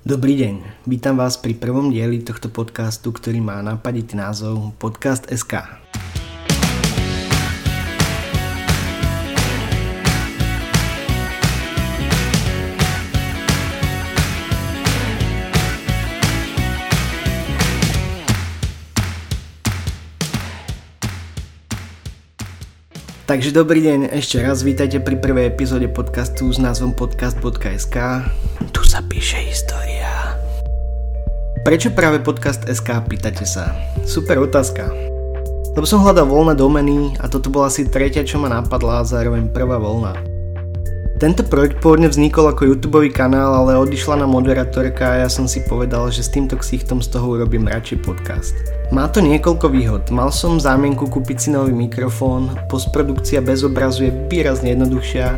Dobrý deň, vítam vás pri prvom dieli tohto podcastu, ktorý má napaditý názov Podcast SK. Takže dobrý deň, ešte raz vítajte pri prvej epizóde podcastu s názvom podcast.sk. Tu sa píše história. Prečo práve podcast SK, pýtate sa? Super otázka. Lebo som hľadal voľné domeny a toto bola asi tretia, čo ma napadla a zároveň prvá voľná. Tento projekt pôvodne vznikol ako YouTube kanál, ale odišla na moderátorka a ja som si povedal, že s týmto ksichtom z toho urobím radšej podcast. Má to niekoľko výhod. Mal som zámienku kúpiť si nový mikrofón, postprodukcia bez obrazu je výrazne jednoduchšia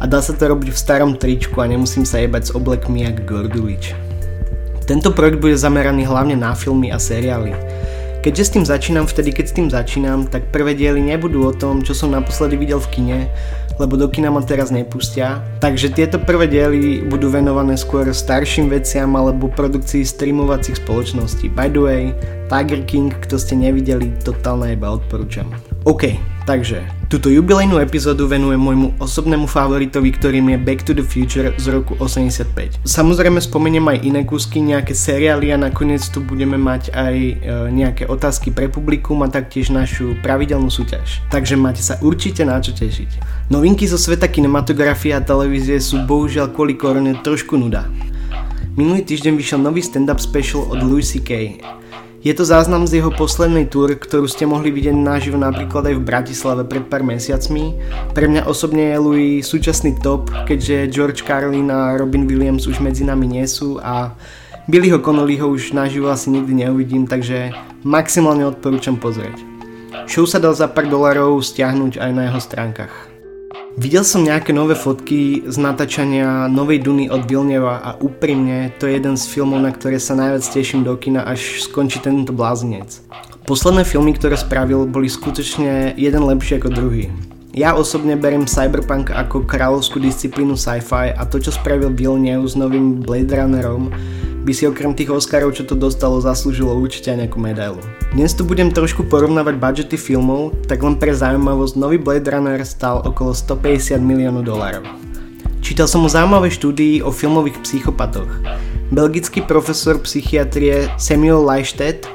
a dá sa to robiť v starom tričku a nemusím sa jebať s oblekmi jak Gordulič. Tento projekt bude zameraný hlavne na filmy a seriály. Keďže s tým začínam vtedy, keď s tým začínam, tak prvé diely nebudú o tom, čo som naposledy videl v kine, lebo do kina ma teraz nepustia. Takže tieto prvé diely budú venované skôr starším veciam alebo produkcii streamovacích spoločností. By the way, Tiger King, kto ste nevideli, totálne iba odporúčam. OK, takže túto jubilejnú epizódu venujem môjmu osobnému favoritovi, ktorým je Back to the Future z roku 85. Samozrejme spomeniem aj iné kúsky, nejaké seriály a nakoniec tu budeme mať aj e, nejaké otázky pre publikum a taktiež našu pravidelnú súťaž. Takže máte sa určite na čo tešiť. Novinky zo sveta kinematografie a televízie sú bohužiaľ kvôli korone trošku nuda. Minulý týždeň vyšiel nový stand-up special od Louis C.K. Je to záznam z jeho poslednej túr, ktorú ste mohli vidieť naživo napríklad aj v Bratislave pred pár mesiacmi. Pre mňa osobne je Louis súčasný top, keďže George Carlin a Robin Williams už medzi nami nie sú a Billyho Connollyho už naživo asi nikdy neuvidím, takže maximálne odporúčam pozrieť. Show sa dal za pár dolarov stiahnuť aj na jeho stránkach. Videl som nejaké nové fotky z natáčania Novej Duny od Vilneva a úprimne to je jeden z filmov, na ktoré sa najviac teším do kina, až skončí tento blázinec. Posledné filmy, ktoré spravil, boli skutočne jeden lepší ako druhý. Ja osobne beriem Cyberpunk ako kráľovskú disciplínu sci-fi a to, čo spravil Villeneuve s novým Blade Runnerom, by si okrem tých Oscarov, čo to dostalo, zaslúžilo určite aj nejakú medailu. Dnes tu budem trošku porovnávať budžety filmov, tak len pre zaujímavosť, nový Blade Runner stal okolo 150 miliónov dolárov. Čítal som o zaujímavej štúdii o filmových psychopatoch. Belgický profesor psychiatrie Samuel Leichtet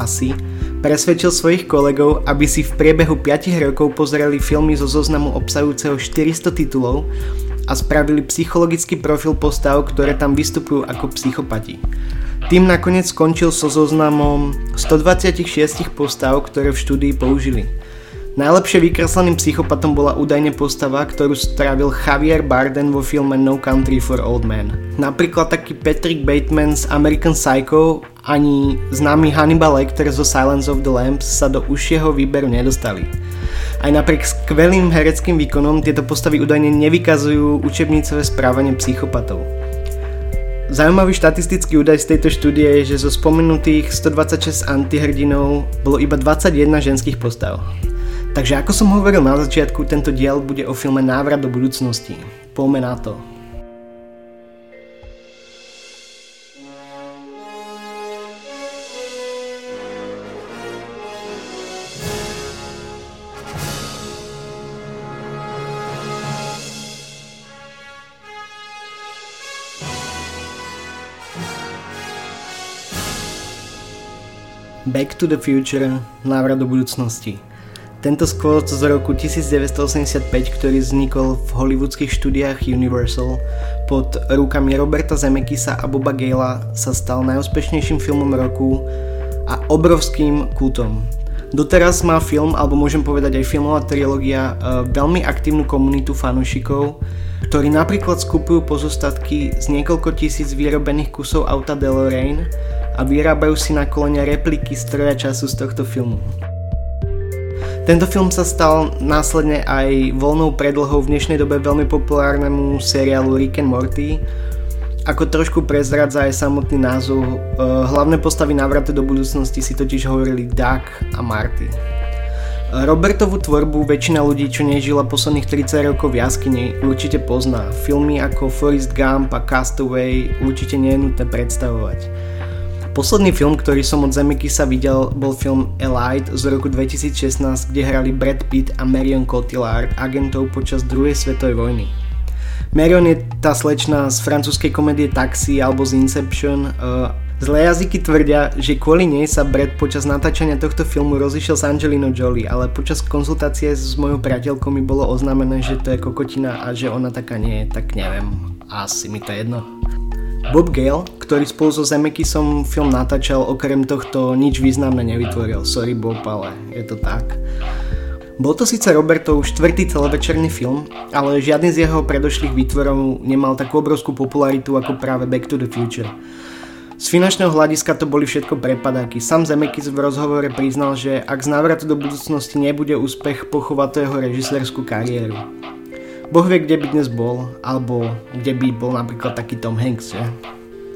asi presvedčil svojich kolegov, aby si v priebehu 5 rokov pozreli filmy zo zoznamu obsahujúceho 400 titulov a spravili psychologický profil postav, ktoré tam vystupujú ako psychopati. Tým nakoniec skončil so zoznamom 126 postav, ktoré v štúdii použili. Najlepšie vykresleným psychopatom bola údajne postava, ktorú strávil Javier Bardem vo filme No Country for Old Men. Napríklad taký Patrick Bateman z American Psycho ani známy Hannibal Lecter zo Silence of the Lambs sa do užšieho výberu nedostali. Aj napriek skvelým hereckým výkonom tieto postavy údajne nevykazujú učebnicové správanie psychopatov. Zaujímavý štatistický údaj z tejto štúdie je, že zo spomenutých 126 antihrdinov bolo iba 21 ženských postav. Takže ako som hovoril na začiatku, tento diel bude o filme Návrat do budúcnosti. Poďme na to. Back to the Future, návrat do budúcnosti. Tento skvot z roku 1985, ktorý vznikol v hollywoodských štúdiách Universal pod rukami Roberta Zemekisa a Boba Gala sa stal najúspešnejším filmom roku a obrovským kultom. Doteraz má film, alebo môžem povedať aj filmová trilógia, e, veľmi aktívnu komunitu fanúšikov, ktorí napríklad skupujú pozostatky z niekoľko tisíc vyrobených kusov auta DeLorean a vyrábajú si na kolene repliky stroja času z tohto filmu. Tento film sa stal následne aj voľnou predlhou v dnešnej dobe veľmi populárnemu seriálu Rick and Morty. Ako trošku prezradza aj samotný názov, eh, hlavné postavy návratu do budúcnosti si totiž hovorili Doug a Marty. Robertovú tvorbu väčšina ľudí, čo nežila posledných 30 rokov v jaskyni, určite pozná. Filmy ako Forrest Gump a Castaway určite nie je nutné predstavovať. Posledný film, ktorý som od Zemekisa videl, bol film Elite z roku 2016, kde hrali Brad Pitt a Marion Cotillard agentov počas druhej svetovej vojny. Marion je tá slečna z francúzskej komédie Taxi alebo z Inception uh, Zlé jazyky tvrdia, že kvôli nej sa Brad počas natáčania tohto filmu rozišiel s Angelinou Jolie, ale počas konzultácie s mojou priateľkou mi bolo oznámené, že to je kokotina a že ona taká nie je, tak neviem, asi mi to jedno. Bob Gale, ktorý spolu so Zemekisom film natáčal, okrem tohto nič významné nevytvoril. Sorry Bob, ale je to tak. Bol to síce Robertov štvrtý celovečerný film, ale žiadny z jeho predošlých výtvorov nemal takú obrovskú popularitu ako práve Back to the Future. Z finančného hľadiska to boli všetko prepadáky. Sam Zemekis v rozhovore priznal, že ak z návratu do budúcnosti nebude úspech, pochová to jeho režisérskú kariéru. Boh vie, kde by dnes bol, alebo kde by bol napríklad taký Tom Hanks, že?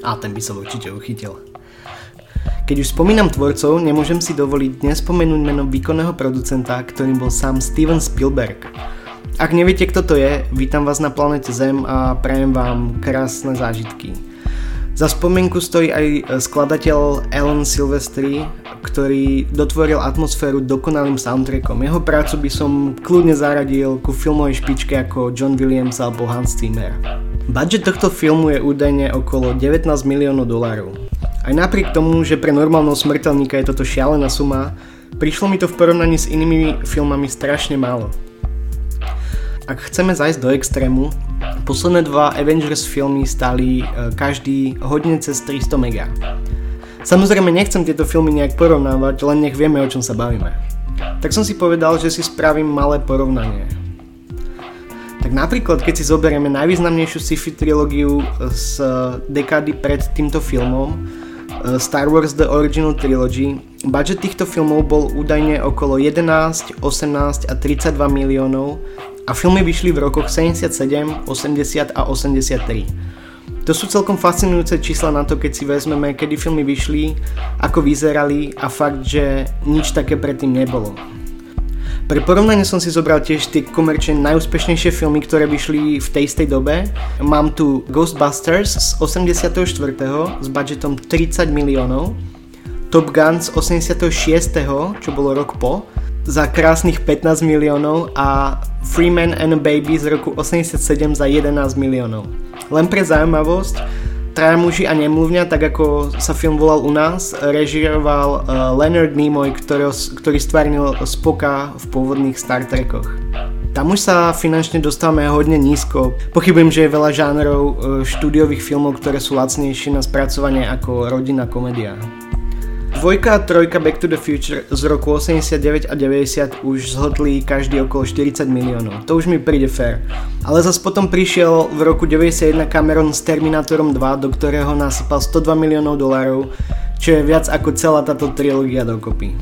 A ten by sa určite uchytil. Keď už spomínam tvorcov, nemôžem si dovoliť nespomenúť meno výkonného producenta, ktorým bol sám Steven Spielberg. Ak neviete, kto to je, vítam vás na planete Zem a prajem vám krásne zážitky. Za spomienku stojí aj e, skladateľ Alan Silvestri, ktorý dotvoril atmosféru dokonalým soundtrackom. Jeho prácu by som kľudne zaradil ku filmovej špičke ako John Williams alebo Hans Zimmer. Budget tohto filmu je údajne okolo 19 miliónov dolárov. Aj napriek tomu, že pre normálneho smrteľníka je toto šialená suma, prišlo mi to v porovnaní s inými filmami strašne málo. Ak chceme zajsť do extrému, posledné dva Avengers filmy stali e, každý hodne cez 300 mega. Samozrejme nechcem tieto filmy nejak porovnávať, len nech vieme o čom sa bavíme. Tak som si povedal, že si spravím malé porovnanie. Tak napríklad, keď si zoberieme najvýznamnejšiu sci-fi trilógiu z dekády pred týmto filmom, e, Star Wars The Original Trilogy, budget týchto filmov bol údajne okolo 11, 18 a 32 miliónov a filmy vyšli v rokoch 77, 80 a 83. To sú celkom fascinujúce čísla na to, keď si vezmeme, kedy filmy vyšli, ako vyzerali a fakt, že nič také predtým nebolo. Pre porovnanie som si zobral tiež tie komerčne najúspešnejšie filmy, ktoré vyšli v tej istej dobe. Mám tu Ghostbusters z 84. s budžetom 30 miliónov, Top Gun z 86. čo bolo rok po, za krásnych 15 miliónov a Freeman and a Baby z roku 87 za 11 miliónov. Len pre zaujímavosť, Traja muži a nemluvňa, tak ako sa film volal u nás, režiroval uh, Leonard Nimoy, ktorý, ktorý stvárnil Spoka v pôvodných Star Trekoch. Tam už sa finančne dostávame hodne nízko. Pochybujem, že je veľa žánrov uh, štúdiových filmov, ktoré sú lacnejšie na spracovanie ako rodinná komédia. Dvojka a trojka Back to the Future z roku 89 a 90 už zhodli každý okolo 40 miliónov. To už mi príde fair. Ale zase potom prišiel v roku 91 Cameron s Terminátorom 2, do ktorého nasypal 102 miliónov dolárov, čo je viac ako celá táto trilógia dokopy.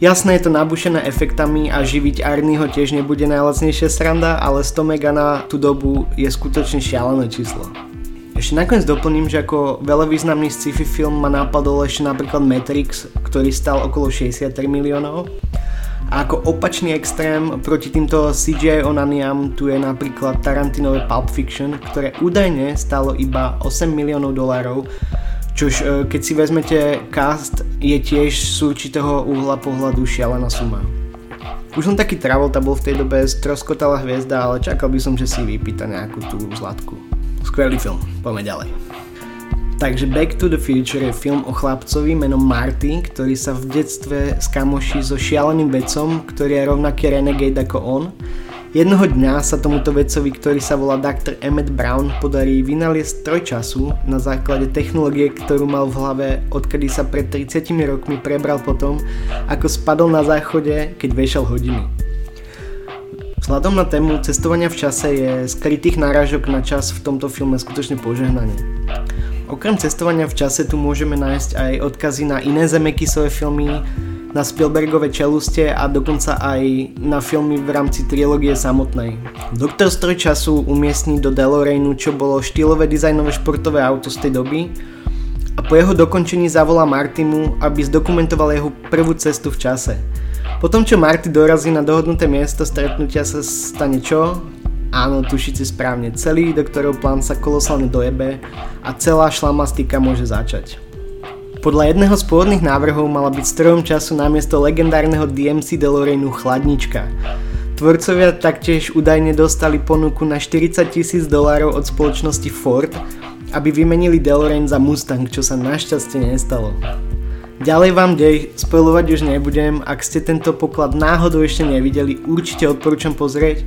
Jasné je to nabušené efektami a živiť Arnieho tiež nebude najlacnejšia sranda, ale 100 mega na tú dobu je skutočne šialené číslo. Ešte nakoniec doplním, že ako veľa významný sci-fi film ma napadol ešte napríklad Matrix, ktorý stal okolo 63 miliónov. A ako opačný extrém proti týmto CGI onaniam tu je napríklad Tarantinové Pulp Fiction, ktoré údajne stalo iba 8 miliónov dolárov, čož e, keď si vezmete cast je tiež z určitého uhla pohľadu šialená suma. Už som taký Travolta bol v tej dobe stroskotala hviezda, ale čakal by som, že si vypýta nejakú tú zlatku. Skvelý film, poďme ďalej. Takže Back to the Future je film o chlapcovi menom Marty, ktorý sa v detstve skamoší so šialeným vedcom, ktorý je rovnaký renegade ako on. Jednoho dňa sa tomuto vedcovi, ktorý sa volá Dr. Emmett Brown, podarí vynaliesť stroj času na základe technológie, ktorú mal v hlave, odkedy sa pred 30 rokmi prebral potom, ako spadol na záchode, keď vešal hodiny. Vzhľadom na tému cestovania v čase je skrytých náražok na čas v tomto filme skutočne požehnanie. Okrem cestovania v čase tu môžeme nájsť aj odkazy na iné Zemekisové filmy, na Spielbergové čeluste a dokonca aj na filmy v rámci trilógie samotnej. Doktor Stroj času umiestní do DeLoreanu, čo bolo štýlové dizajnové športové auto z tej doby a po jeho dokončení zavolá Martimu, aby zdokumentoval jeho prvú cestu v čase. Potom čo Marty dorazí na dohodnuté miesto stretnutia sa stane čo? Áno, tušíte správne, celý doktorov plán sa kolosálne dojebe a celá šlamastika môže začať. Podľa jedného z pôvodných návrhov mala byť strojom času namiesto legendárneho DMC DeLoreanu chladnička. Tvorcovia taktiež údajne dostali ponuku na 40 tisíc dolárov od spoločnosti Ford, aby vymenili DeLorean za Mustang, čo sa našťastie nestalo. Ďalej vám dej, spojovať už nebudem, ak ste tento poklad náhodou ešte nevideli, určite odporúčam pozrieť,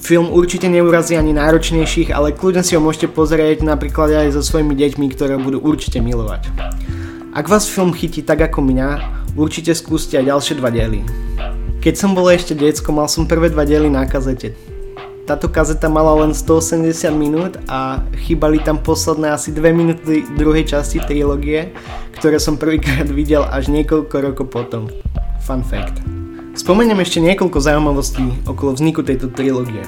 Film určite neurazí ani náročnejších, ale kľudne si ho môžete pozrieť napríklad aj so svojimi deťmi, ktoré budú určite milovať. Ak vás film chytí tak ako mňa, určite skúste aj ďalšie dva diely. Keď som bol ešte decko, mal som prvé dva diely na kazete. Táto kazeta mala len 180 minút a chýbali tam posledné asi 2 minúty druhej časti trilógie, ktoré som prvýkrát videl až niekoľko rokov potom. Fun fact. Spomeniem ešte niekoľko zaujímavostí okolo vzniku tejto trilógie.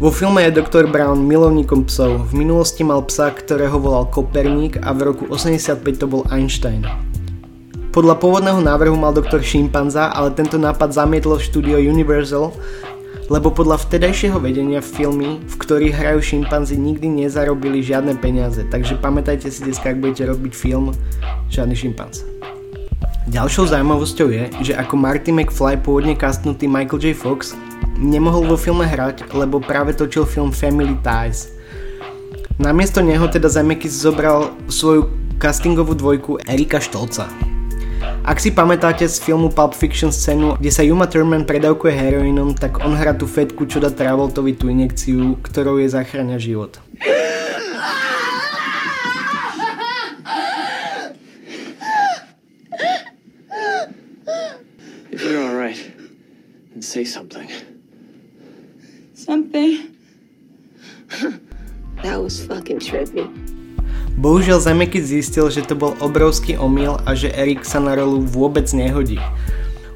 Vo filme je Dr. Brown milovníkom psov. V minulosti mal psa, ktorého volal Koperník a v roku 85 to bol Einstein. Podľa pôvodného návrhu mal doktor šimpanza, ale tento nápad zamietlo štúdio Universal, lebo podľa vtedajšieho vedenia filmy, v ktorých hrajú šimpanzi, nikdy nezarobili žiadne peniaze, takže pamätajte si dneska, ak budete robiť film, žiadny šimpanz. Ďalšou zaujímavosťou je, že ako Marty McFly pôvodne castnutý Michael J. Fox nemohol vo filme hrať, lebo práve točil film Family Ties. Namiesto neho teda Zemeckis zobral svoju castingovú dvojku Erika Štolca. Ak si pamätáte z filmu Pulp Fiction scénu, kde sa Uma Thurman predávkuje heroínom, tak on hrá tú fetku, čo dá Travoltovi tú injekciu, ktorou je zachráňa život. say something. Something? That was fucking trippy. Bohužiaľ Zemeckis zistil, že to bol obrovský omyl a že Erik sa na rolu vôbec nehodí.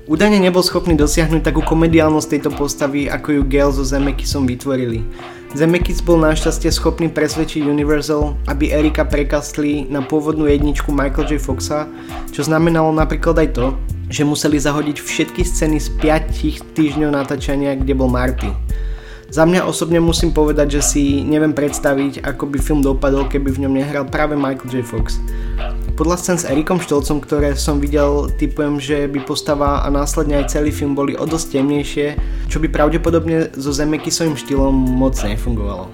Údajne nebol schopný dosiahnuť takú komediálnosť tejto postavy, ako ju Gail so Zemekisom vytvorili. Zemeckis bol našťastie schopný presvedčiť Universal, aby Erika prekastli na pôvodnú jedničku Michael J. Foxa, čo znamenalo napríklad aj to, že museli zahodiť všetky scény z 5 týždňov natáčania, kde bol Marty. Za mňa osobne musím povedať, že si neviem predstaviť, ako by film dopadol, keby v ňom nehral práve Michael J. Fox. Podľa scén s Erikom Štolcom, ktoré som videl, typujem, že by postava a následne aj celý film boli o dosť temnejšie, čo by pravdepodobne so Zemekisovým štýlom moc nefungovalo.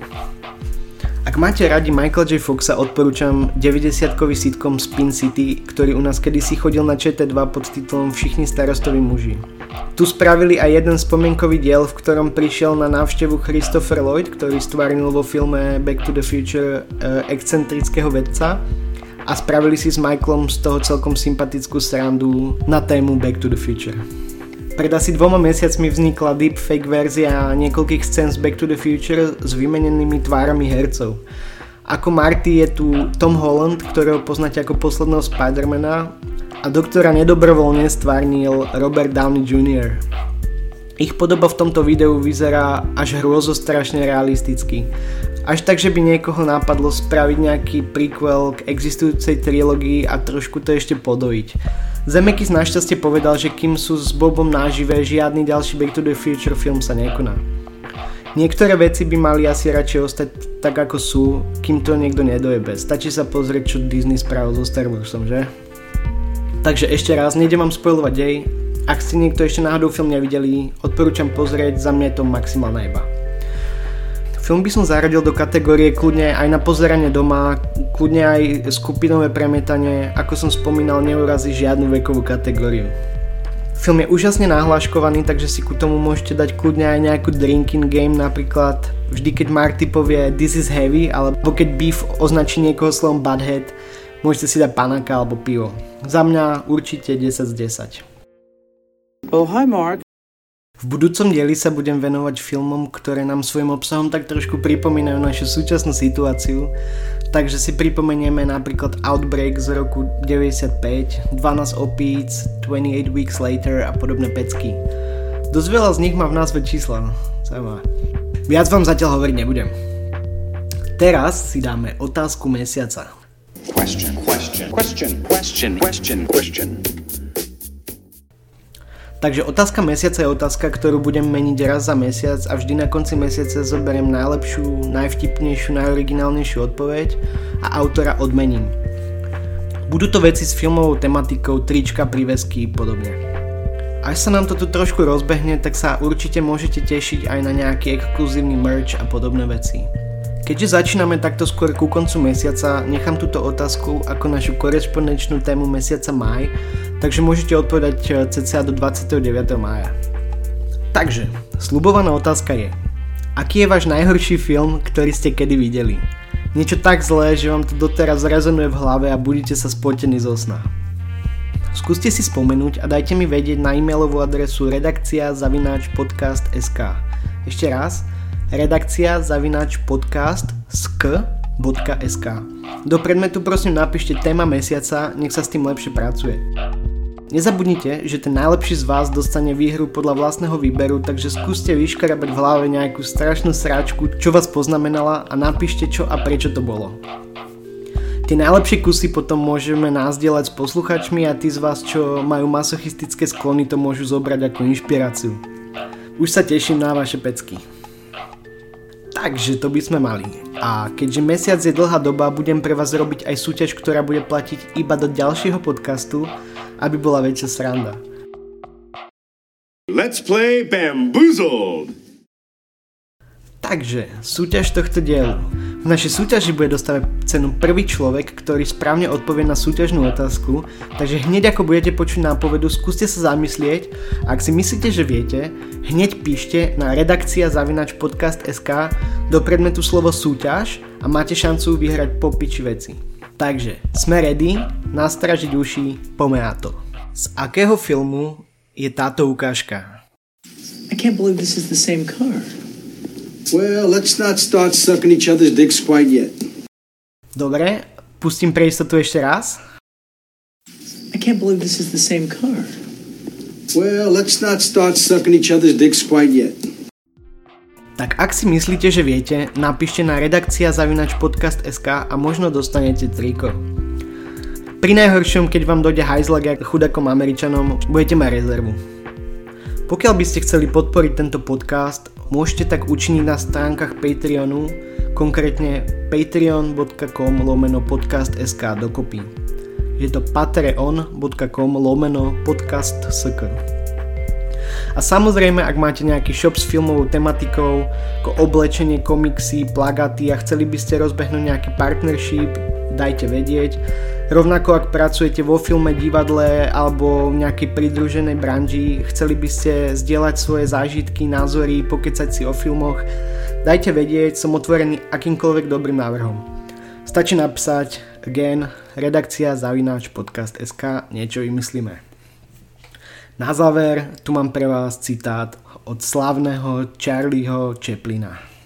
Máte radi Michael J. Foxa, odporúčam 90-kový sitcom Spin City, ktorý u nás kedysi chodil na ČT2 pod titulom Všichni starostoví muži. Tu spravili aj jeden spomienkový diel, v ktorom prišiel na návštevu Christopher Lloyd, ktorý stvárnil vo filme Back to the Future e, excentrického vedca a spravili si s Michaelom z toho celkom sympatickú srandu na tému Back to the Future. Pred asi dvoma mesiacmi vznikla deepfake verzia niekoľkých scén z Back to the Future s vymenenými tvárami hercov. Ako Marty je tu Tom Holland, ktorého poznáte ako posledného Spidermana a doktora nedobrovoľne stvárnil Robert Downey Jr. Ich podoba v tomto videu vyzerá až hrôzo strašne realisticky. Až tak, že by niekoho napadlo spraviť nejaký prequel k existujúcej trilógii a trošku to ešte podojiť. Zemekis našťastie povedal, že kým sú s Bobom nážive, žiadny ďalší Back to the Future film sa nekoná. Niektoré veci by mali asi radšej ostať tak ako sú, kým to niekto nedojebe. Stačí sa pozrieť, čo Disney spravil so Star Warsom, že? Takže ešte raz, nejdem vám spojovať dej. Ak ste niekto ešte náhodou film nevideli, odporúčam pozrieť, za mňa je to maximálna iba. Film by som zaradil do kategórie kľudne aj na pozeranie doma, kľudne aj skupinové premietanie, ako som spomínal, neurazí žiadnu vekovú kategóriu. Film je úžasne nahlaškovaný, takže si ku tomu môžete dať kľudne aj nejakú drinking game, napríklad vždy keď Marty povie this is heavy, alebo keď Beef označí niekoho slovom Budhead, môžete si dať panaka alebo pivo. Za mňa určite 10 z 10. Oh, hi Mark. V budúcom dieli sa budem venovať filmom, ktoré nám svojim obsahom tak trošku pripomínajú našu súčasnú situáciu, takže si pripomenieme napríklad Outbreak z roku 95, 12 opíc, 28 Weeks Later a podobné pecky. Dosť veľa z nich má v názve čísla, zaujímavé. Viac vám zatiaľ hovoriť nebudem. Teraz si dáme otázku mesiaca. Question, question, question, question, question, question. Takže otázka mesiaca je otázka, ktorú budem meniť raz za mesiac a vždy na konci mesiaca zoberiem najlepšiu, najvtipnejšiu, najoriginálnejšiu odpoveď a autora odmením. Budú to veci s filmovou tematikou, trička, prívesky a podobne. Až sa nám to tu trošku rozbehne, tak sa určite môžete tešiť aj na nejaký exkluzívny merch a podobné veci. Keďže začíname takto skôr ku koncu mesiaca, nechám túto otázku ako našu korespondenčnú tému mesiaca maj takže môžete odpovedať eh, cca do 29. mája. Takže, slubovaná otázka je, aký je váš najhorší film, ktorý ste kedy videli? Niečo tak zlé, že vám to doteraz rezonuje v hlave a budete sa spotení zo sna. Skúste si spomenúť a dajte mi vedieť na e-mailovú adresu redakcia zavináč podcast.sk Ešte raz, redakcia zavináč podcast sk.sk Do predmetu prosím napíšte téma mesiaca, nech sa s tým lepšie pracuje. Nezabudnite, že ten najlepší z vás dostane výhru podľa vlastného výberu, takže skúste vyškarabať v hlave nejakú strašnú sráčku, čo vás poznamenala a napíšte čo a prečo to bolo. Tie najlepšie kusy potom môžeme nazdieľať s posluchačmi a tí z vás, čo majú masochistické sklony, to môžu zobrať ako inšpiráciu. Už sa teším na vaše pecky. Takže to by sme mali. A keďže mesiac je dlhá doba, budem pre vás robiť aj súťaž, ktorá bude platiť iba do ďalšieho podcastu, aby bola väčšia sranda. Let's play Bamboozled! Takže, súťaž tohto dielu. V našej súťaži bude dostávať cenu prvý človek, ktorý správne odpovie na súťažnú otázku, takže hneď ako budete počuť nápovedu, skúste sa zamyslieť a ak si myslíte, že viete, hneď píšte na redakcia zavinač podcast.sk do predmetu slovo súťaž a máte šancu vyhrať popiči veci. Takže, sme ready, nastražiť uši, poďme na to. Z akého filmu je táto ukážka? I can't believe this is the same car. Well, let's not start sucking each other's dicks quite yet. Dobre, pustím pre istotu ešte raz. I can't believe this is the same car. Well, let's not start sucking each other's dicks quite yet. Tak ak si myslíte, že viete, napíšte na redakcia zavinač podcast.sk a možno dostanete triko. Pri najhoršom, keď vám dojde hajzlak ako chudakom Američanom, budete mať rezervu. Pokiaľ by ste chceli podporiť tento podcast, môžete tak učiniť na stránkach Patreonu, konkrétne patreon.com lomeno podcast.sk dokopy. Je to patreon.com lomeno podcast.sk. A samozrejme, ak máte nejaký shop s filmovou tematikou, ako oblečenie, komiksy, plagaty a chceli by ste rozbehnúť nejaký partnership, dajte vedieť. Rovnako ak pracujete vo filme, divadle alebo v nejakej pridruženej branži, chceli by ste zdieľať svoje zážitky, názory, pokecať si o filmoch, dajte vedieť, som otvorený akýmkoľvek dobrým návrhom. Stačí napísať again redakcia zavináč podcast.sk niečo vymyslíme. Na záver tu mám pre vás citát od slavného Charlieho Chaplina.